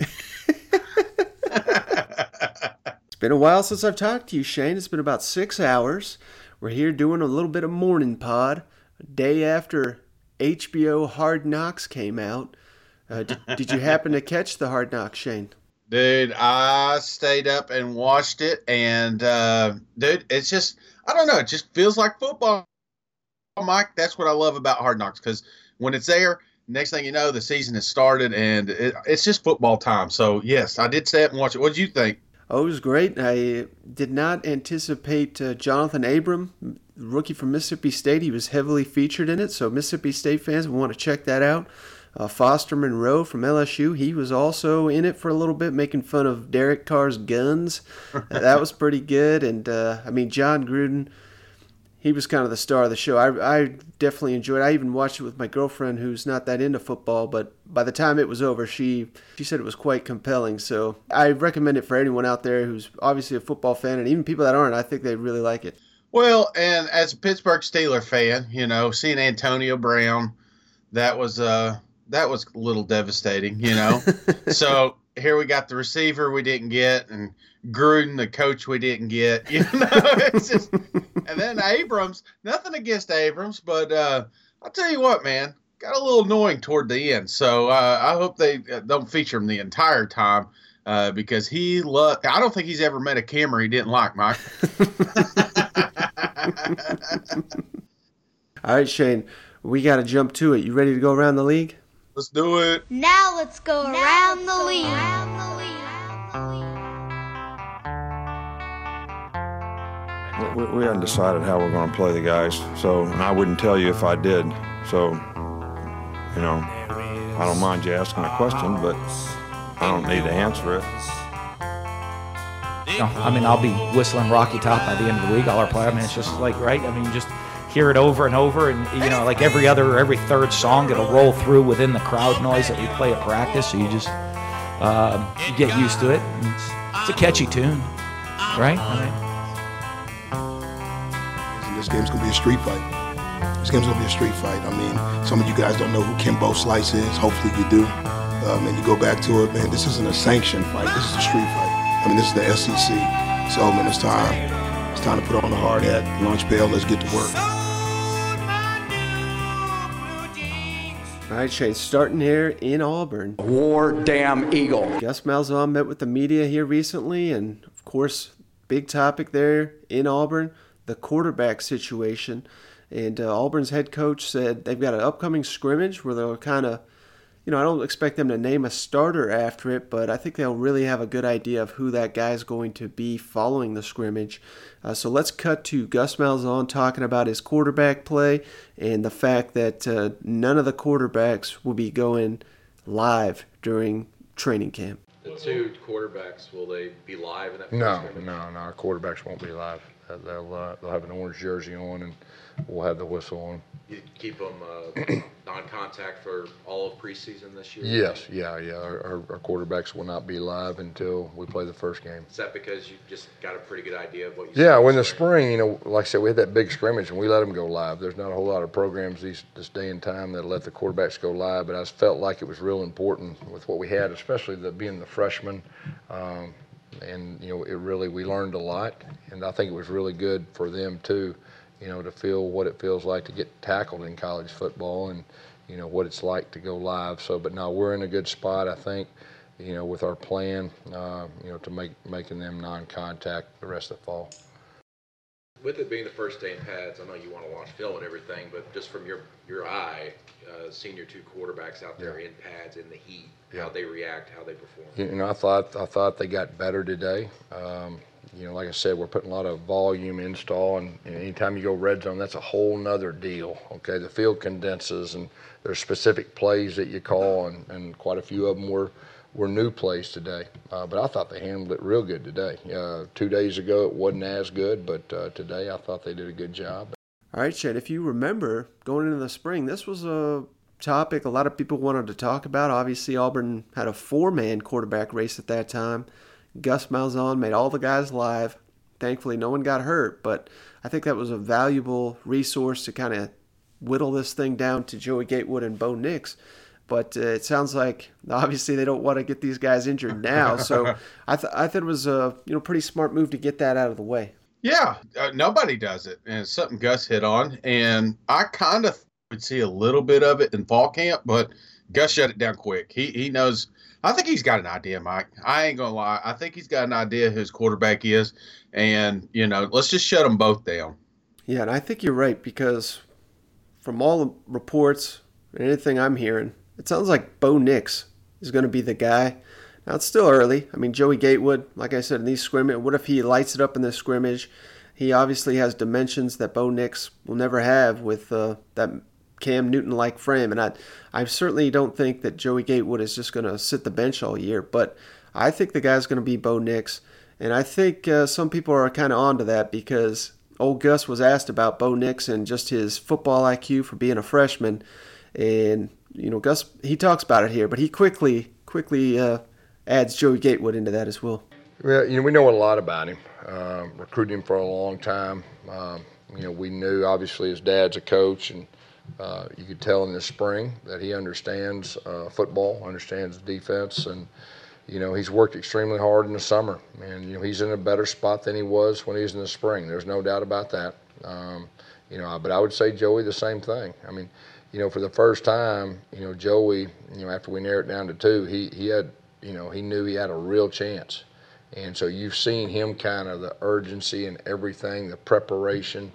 it's been a while since I've talked to you, Shane. It's been about six hours. We're here doing a little bit of morning pod, a day after HBO Hard Knocks came out. Uh, did, did you happen to catch the Hard Knocks, Shane? Dude, I stayed up and watched it, and uh, dude, it's just I don't know, it just feels like football, Mike. That's what I love about Hard Knocks because when it's there, next thing you know, the season has started, and it, it's just football time. So yes, I did stay up and watch it. What did you think? Oh, it was great. I did not anticipate uh, Jonathan Abram, rookie from Mississippi State. He was heavily featured in it, so Mississippi State fans will want to check that out. Uh, Foster Moreau from LSU, he was also in it for a little bit, making fun of Derek Carr's guns. that was pretty good. And uh, I mean, Jon Gruden he was kind of the star of the show. I, I definitely enjoyed. it. I even watched it with my girlfriend, who's not that into football. But by the time it was over, she she said it was quite compelling. So I recommend it for anyone out there who's obviously a football fan, and even people that aren't. I think they'd really like it. Well, and as a Pittsburgh Steeler fan, you know, seeing Antonio Brown, that was uh that was a little devastating, you know. so here we got the receiver we didn't get, and Gruden, the coach we didn't get. You know, it's just and then Abrams, nothing against Abrams, but uh, I'll tell you what, man, got a little annoying toward the end. So uh, I hope they uh, don't feature him the entire time uh, because he loved. I don't think he's ever met a camera he didn't like, Mike. All right, Shane, we got to jump to it. You ready to go around the league? Let's do it. Now let's go now around, let's the go around the league. We, we haven't decided how we're going to play the guys, so and I wouldn't tell you if I did. So, you know, I don't mind you asking a question, but I don't need to answer it. No, I mean, I'll be whistling Rocky Top by the end of the week. All our play. I mean, it's just like right. I mean, just hear it over and over, and you know, like every other, every third song, it'll roll through within the crowd noise that we play at practice. So you just um, you get used to it. It's, it's, a catchy tune, right? I mean, this game's gonna be a street fight. This game's gonna be a street fight. I mean, some of you guys don't know who Kimbo Slice is. Hopefully you do. Um, and you go back to it, man. This isn't a sanctioned fight. This is a street fight. I mean, this is the SEC. So, man, it's time. It's time to put on the hard hat, lunch pail. Let's get to work. Right, starting here in Auburn. War damn eagle. Gus Malzahn met with the media here recently, and of course, big topic there in Auburn the quarterback situation. And uh, Auburn's head coach said they've got an upcoming scrimmage where they'll kind of, you know, I don't expect them to name a starter after it, but I think they'll really have a good idea of who that guy's going to be following the scrimmage. Uh, so let's cut to Gus Malzahn talking about his quarterback play and the fact that uh, none of the quarterbacks will be going live during training camp. The two quarterbacks, will they be live in that? No, no, no. Our quarterbacks won't be live. They'll uh, they'll have an orange jersey on, and we'll have the whistle on. You keep them uh, non-contact for all of preseason this year? Yes, yeah, yeah. Our, our, our quarterbacks will not be live until we play the first game. Is that because you just got a pretty good idea of what you? Yeah, saw when the spring, you know, like I said, we had that big scrimmage and we let them go live. There's not a whole lot of programs these this day and time that let the quarterbacks go live, but I felt like it was real important with what we had, especially the being the freshmen. Um, and you know, it really we learned a lot, and I think it was really good for them too. You know, to feel what it feels like to get tackled in college football, and you know what it's like to go live. So, but now we're in a good spot, I think. You know, with our plan, uh, you know, to make making them non-contact the rest of the fall. With it being the first day in pads, I know you want to watch film and everything, but just from your your eye, uh, seeing your two quarterbacks out there in pads in the heat, Yeah. how they react, how they perform. You know, I thought I thought they got better today. Um, you know, like I said, we're putting a lot of volume install, and know, anytime you go red zone, that's a whole nother deal. Okay, the field condenses, and there's specific plays that you call, and, and quite a few of them were were new plays today. Uh, but I thought they handled it real good today. Uh, two days ago, it wasn't as good, but uh, today I thought they did a good job. All right, Chad, if you remember going into the spring, this was a topic a lot of people wanted to talk about. Obviously, Auburn had a four man quarterback race at that time. Gus Malzahn made all the guys live. Thankfully, no one got hurt, but I think that was a valuable resource to kind of whittle this thing down to Joey Gatewood and Bo Nix. But uh, it sounds like obviously they don't want to get these guys injured now. So I, th- I thought it was a you know pretty smart move to get that out of the way. Yeah, uh, nobody does it, and it's something Gus hit on, and I kind of would see a little bit of it in fall camp, but Gus shut it down quick. He he knows. I think he's got an idea, Mike. I ain't gonna lie. I think he's got an idea who his quarterback is, and you know, let's just shut them both down. Yeah, and I think you're right because from all the reports and anything I'm hearing, it sounds like Bo Nix is going to be the guy. Now it's still early. I mean, Joey Gatewood, like I said, in these scrimmage, what if he lights it up in this scrimmage? He obviously has dimensions that Bo Nix will never have with uh, that Cam Newton-like frame, and I, I certainly don't think that Joey Gatewood is just going to sit the bench all year. But I think the guy's going to be Bo Nix, and I think uh, some people are kind of onto that because old Gus was asked about Bo Nix and just his football IQ for being a freshman, and you know Gus he talks about it here, but he quickly quickly uh, adds Joey Gatewood into that as well. Well, you know, we know a lot about him. Um, recruited him for a long time. Um, you know, we knew obviously his dad's a coach, and uh, you could tell in the spring that he understands uh, football, understands defense, and you know he's worked extremely hard in the summer. And you know he's in a better spot than he was when he was in the spring. There's no doubt about that. Um, you know, but I would say Joey the same thing. I mean, you know, for the first time, you know, Joey, you know, after we narrowed it down to two, he he had, you know, he knew he had a real chance. And so you've seen him kind of the urgency and everything, the preparation.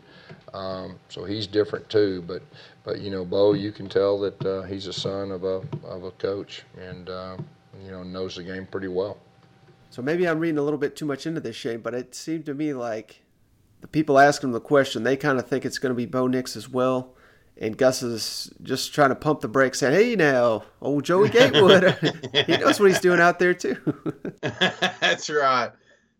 Um, so he's different too. But but you know, Bo, you can tell that uh, he's a son of a of a coach, and uh, you know knows the game pretty well. So maybe I'm reading a little bit too much into this, Shane, but it seemed to me like the people asking the question, they kind of think it's going to be Bo Nix as well. And Gus is just trying to pump the brakes, saying, "Hey, now, old Joey Gatewood, he knows what he's doing out there too." That's right.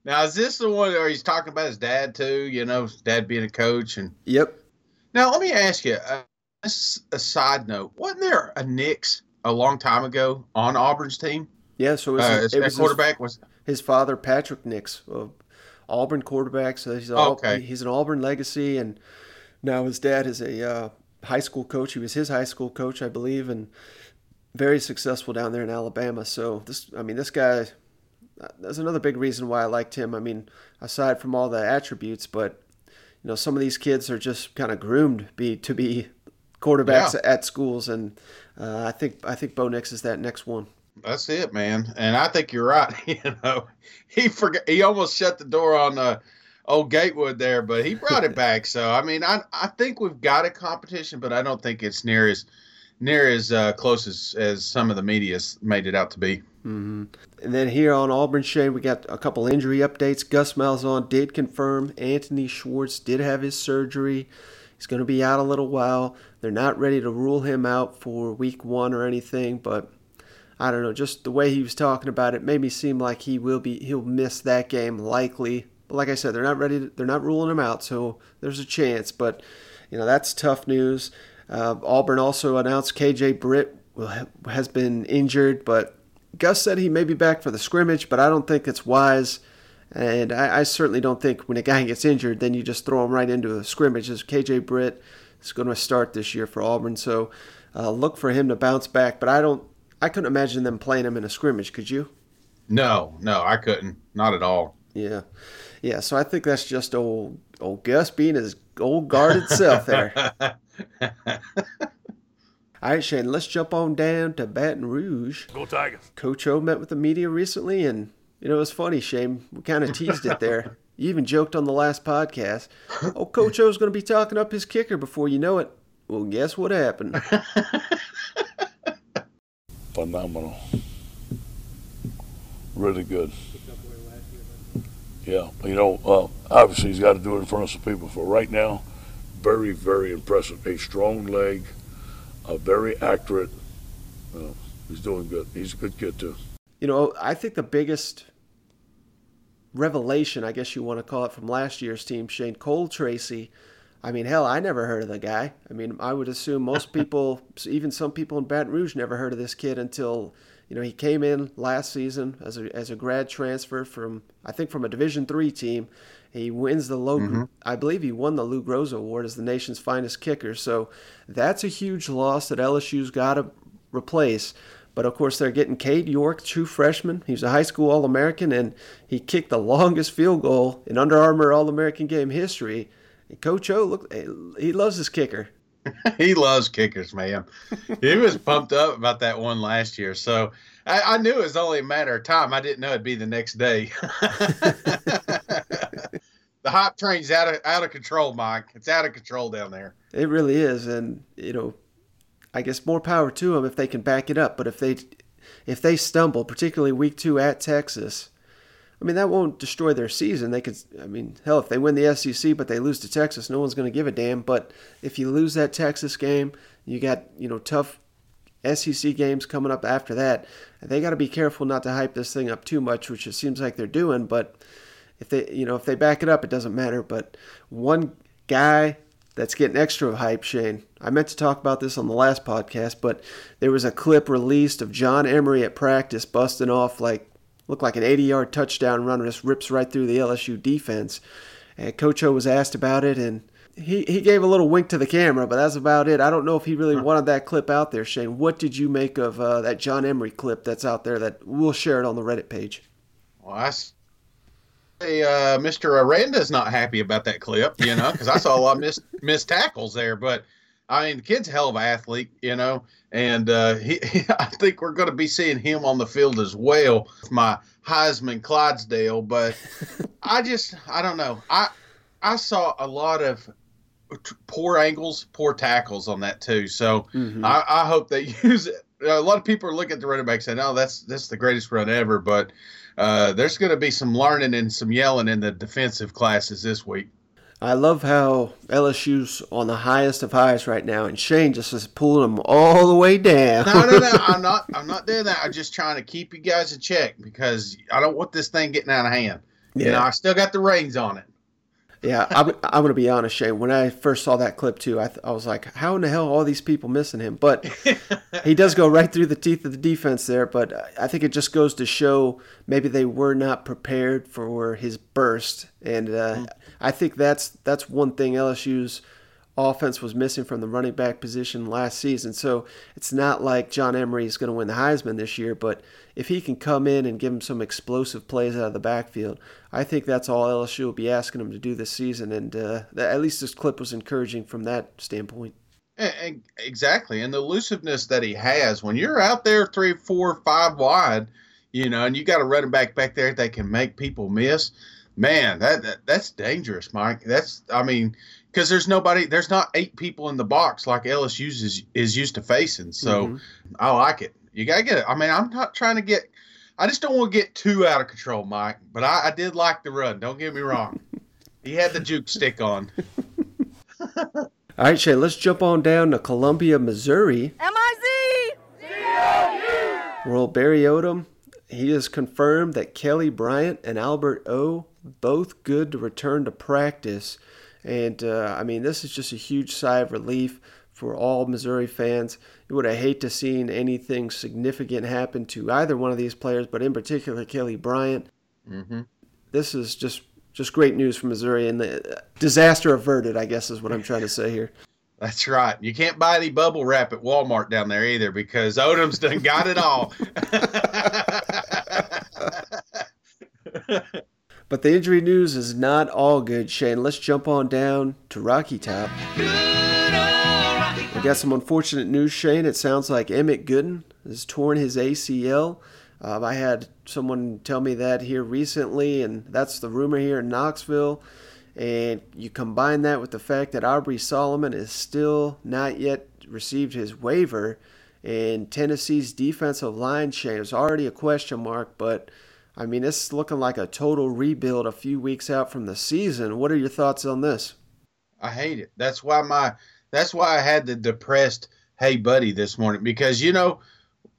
Now, is this the one where he's talking about his dad too? You know, his dad being a coach, and yep. Now, let me ask you uh, this a side note. Wasn't there a Nix a long time ago on Auburn's team? Yeah, so it was, Uh, it that was quarterback his, was his father, Patrick Nix, uh, Auburn quarterback. So he's all, Okay. he's an Auburn legacy, and now his dad is a uh, high school coach. He was his high school coach, I believe, and very successful down there in Alabama. So this, I mean, this guy. That's another big reason why I liked him. I mean, aside from all the attributes, but you know, some of these kids are just kind of groomed be to be quarterbacks Yeah. at schools, and uh, I think I think Bo Nix is that next one. That's it, man. And I think you're right. You know, he forgot. He almost shut the door on uh, old Gatewood there, but he brought it back. So I mean, I I think we've got a competition, but I don't think it's near as near as uh, close as as some of the media's made it out to be. Mm-hmm. And then here on Auburn Shane, we got a couple injury updates. Gus Malzahn did confirm Anthony Schwartz did have his surgery. He's going to be out a little while. They're not ready to rule him out for week one or anything, but I don't know. Just the way he was talking about it made me seem like he will be he'll miss that game likely But like I said, they're not ready. To, they're not ruling him out, so there's a chance. But you know that's tough news. Uh, Auburn also announced KJ Britt will, has been injured, but Gus said he may be back for the scrimmage, but I don't think it's wise. And I, I, certainly don't think when a guy gets injured, then you just throw him right into a scrimmage. As KJ Britt is going to start this year for Auburn, so uh, look for him to bounce back. But I don't, I couldn't imagine them playing him in a scrimmage. Could you? No, no, I couldn't. Not at all. Yeah, yeah. So I think that's just old old Gus being his old guarded self there. All right, Shane, let's jump on down to Baton Rouge. Go Tigers. Coach O met with the media recently, and you know, it was funny, Shane. We kind of teased it there. You even joked on the last podcast. Oh, Coach O's going to be talking up his kicker before you know it. Well, guess what happened? Phenomenal. Really good. Yeah, you know, uh, obviously he's got to do it in front of some people. For right now, very, very impressive. A strong leg, a very accurate. Uh, he's doing good. He's a good kid too. You know, I think the biggest revelation, I guess you want to call it, from last year's team, Shane Cole Tracy. I mean, hell, I never heard of the guy. I mean, I would assume most people, even some people in Baton Rouge, never heard of this kid until you know he came in last season as a as a grad transfer from I think from a Division three team. He wins the low, mm-hmm. I believe he won the Lou Groza Award as the nation's finest kicker. So that's a huge loss that LSU's got to replace. But of course, they're getting Cade York, true freshman. He's a high school All American, and he kicked the longest field goal in Under Armour All American game history. And Coach O, look, he loves his kicker. he loves kickers, man. he was pumped up about that one last year. So I, I, knew it was only a matter of time. I didn't know it'd be the next day. the hype train's out of out of control, Mike. It's out of control down there. It really is, and you know, I guess more power to them if they can back it up. But if they if they stumble, particularly week two at Texas, I mean that won't destroy their season. They could, I mean, hell, if they win the SEC but they lose to Texas, no one's going to give a damn. But if you lose that Texas game, you got you know tough SEC games coming up after that. They got to be careful not to hype this thing up too much, which it seems like they're doing. But if they, you know, if they back it up, it doesn't matter. But one guy that's getting extra hype, Shane. I meant to talk about this on the last podcast, but there was a clip released of John Emery at practice busting off like looked like an 80-yard touchdown run, just rips right through the LSU defense. And Coach O was asked about it, and he, he gave a little wink to the camera, but that's about it. I don't know if he really wanted that clip out there, Shane. What did you make of uh, that John Emery clip that's out there that we'll share it on the Reddit page? Well, I say uh, Mr. Aranda's not happy about that clip, you know, because I saw a lot of missed, missed tackles there. But, I mean, the kid's a hell of an athlete, you know, and uh, he, I think we're going to be seeing him on the field as well with my Heisman Clydesdale. But I just, I don't know. I, I saw a lot of poor angles, poor tackles on that too. So mm-hmm. I, I, hope they use it. A lot of people are looking at the running back saying, "Oh, that's that's the greatest run ever," but uh, there's going to be some learning and some yelling in the defensive classes this week. I love how LSU's on the highest of highs right now, and Shane just is pulling them all the way down. no, no, no. I'm not. I'm not doing that. I'm just trying to keep you guys in check because I don't want this thing getting out of hand. Yeah. You know, I still got the reins on it. Yeah, I'm, I'm going to be honest, Shane. When I first saw that clip too, I, th- I was like, how in the hell are all these people missing him? But he does go right through the teeth of the defense there. But I think it just goes to show maybe they were not prepared for his burst, and uh, mm. I think that's that's one thing LSU's offense was missing from the running back position last season. So it's not like John Emery is going to win the Heisman this year, but if he can come in and give him some explosive plays out of the backfield, I think that's all LSU will be asking him to do this season. And uh, at least this clip was encouraging from that standpoint. And, exactly, and the elusiveness that he has when you're out there three, four, five wide, you know, and you got a running back back there that can make people miss. Man, that, that that's dangerous, Mike. That's I mean, because there's nobody, there's not eight people in the box like LSU is, is used to facing. So mm-hmm. I like it. You gotta get it. I mean, I'm not trying to get. I just don't want to get too out of control, Mike. But I, I did like the run. Don't get me wrong. he had the juke stick on. All right, Shay. Let's jump on down to Columbia, Missouri. M I Z. Well, Barry Odom he has confirmed that Kelly Bryant and Albert O both good to return to practice. And uh, I mean, this is just a huge sigh of relief for all Missouri fans. You would have hate to seen anything significant happen to either one of these players, but in particular Kelly Bryant. Mm-hmm. This is just just great news for Missouri, and the disaster averted. I guess is what I'm trying to say here. That's right. You can't buy any bubble wrap at Walmart down there either because Odom's done got it all. but the injury news is not all good, Shane. Let's jump on down to Rocky Top. We got some unfortunate news, Shane. It sounds like Emmitt Gooden has torn his ACL. Um, I had someone tell me that here recently, and that's the rumor here in Knoxville. And you combine that with the fact that Aubrey Solomon is still not yet received his waiver, and Tennessee's defensive line change is already a question mark. But I mean, this is looking like a total rebuild a few weeks out from the season. What are your thoughts on this? I hate it. That's why my that's why I had the depressed hey buddy this morning because you know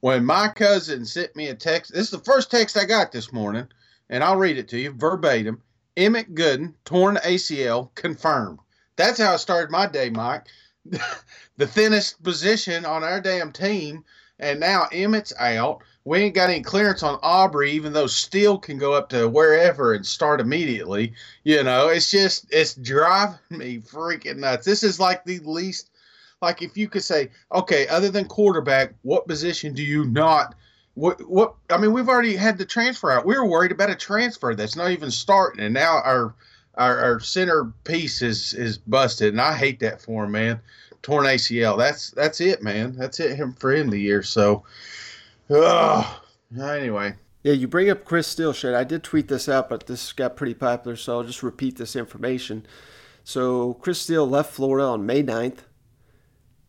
when my cousin sent me a text. This is the first text I got this morning, and I'll read it to you verbatim. Emmitt Gooden, torn ACL, confirmed. That's how I started my day, Mike. the thinnest position on our damn team, and now Emmitt's out. We ain't got any clearance on Aubrey, even though Steele can go up to wherever and start immediately. You know, it's just it's driving me freaking nuts. This is like the least like if you could say, okay, other than quarterback, what position do you not what what I mean, we've already had the transfer out. We were worried about a transfer that's not even starting, and now our our, our center piece is is busted, and I hate that for him, man. Torn ACL. That's that's it, man. That's it him for of the year. So, uh, anyway. Yeah, you bring up Chris Steele, shit. I did tweet this out, but this got pretty popular, so I'll just repeat this information. So Chris Steele left Florida on May 9th.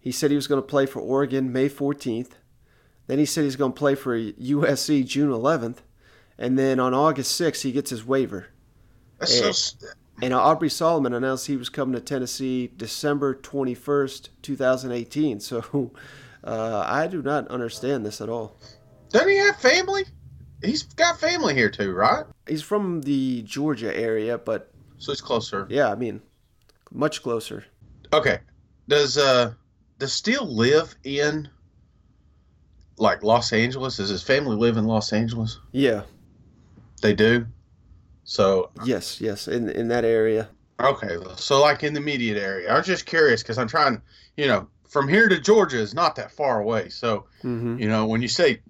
He said he was going to play for Oregon May 14th. Then he said he's going to play for USC June 11th, and then on August 6th he gets his waiver. That's and, so. And Aubrey Solomon announced he was coming to Tennessee December 21st, 2018. So uh, I do not understand this at all. Doesn't he have family? He's got family here too, right? He's from the Georgia area, but so he's closer. Yeah, I mean, much closer. Okay. Does uh does Steele live in like Los Angeles? Does his family live in Los Angeles? Yeah. They do. So yes, yes, in in that area. Okay, so like in the immediate area. I was just curious because I'm trying, you know, from here to Georgia is not that far away. So mm-hmm. you know, when you say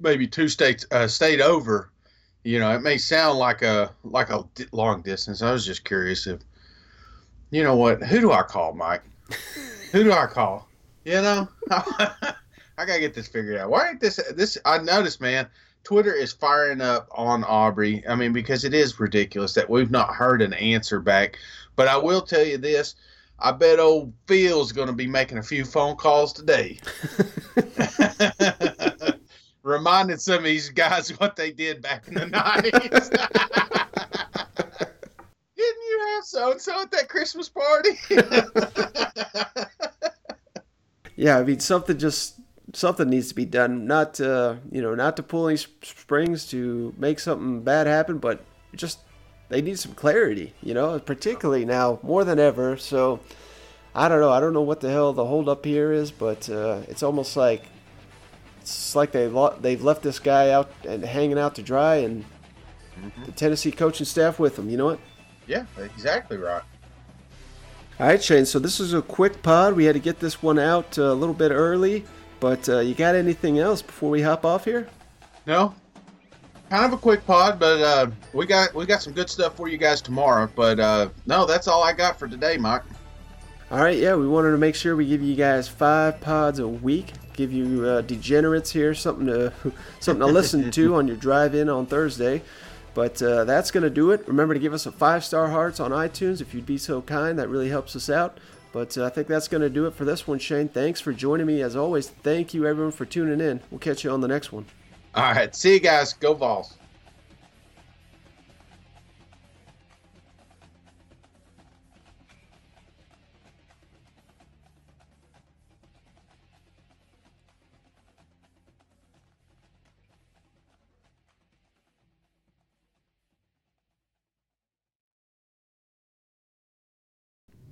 maybe two states, uh, state over, you know, it may sound like a like a long distance. I was just curious if, you know, what? Who do I call, Mike? Who do I call? You know, I gotta get this figured out. Why ain't this? This I noticed, man. Twitter is firing up on Aubrey. I mean, because it is ridiculous that we've not heard an answer back. But I will tell you this: I bet old Phil's going to be making a few phone calls today, reminding some of these guys what they did back in the nineties. Didn't you have so and so at that Christmas party? yeah, I mean something just something needs to be done. Not uh, you know, not to pull any springs to make something bad happen, but just they need some clarity. You know, particularly now more than ever. So I don't know. I don't know what the hell the holdup here is, but uh, it's almost like it's like they they've left this guy out and hanging out to dry, and mm-hmm. the Tennessee coaching staff with him. You know what? Yeah, exactly right. All right, Shane. So this is a quick pod. We had to get this one out uh, a little bit early. But uh, you got anything else before we hop off here? No. Kind of a quick pod, but uh, we got we got some good stuff for you guys tomorrow. But uh, no, that's all I got for today, Mike. All right, yeah, we wanted to make sure we give you guys five pods a week. Give you uh, degenerates here something to something to listen to on your drive in on Thursday. But uh, that's going to do it. Remember to give us a five star hearts on iTunes if you'd be so kind. That really helps us out. But uh, I think that's going to do it for this one, Shane. Thanks for joining me. As always, thank you, everyone, for tuning in. We'll catch you on the next one. All right. See you guys. Go Vols.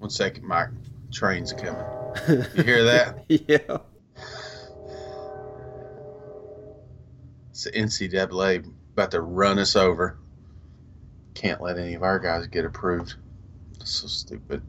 One second, Mike. Train's coming. You hear that? yeah. It's the NCAA about to run us over. Can't let any of our guys get approved. That's so stupid.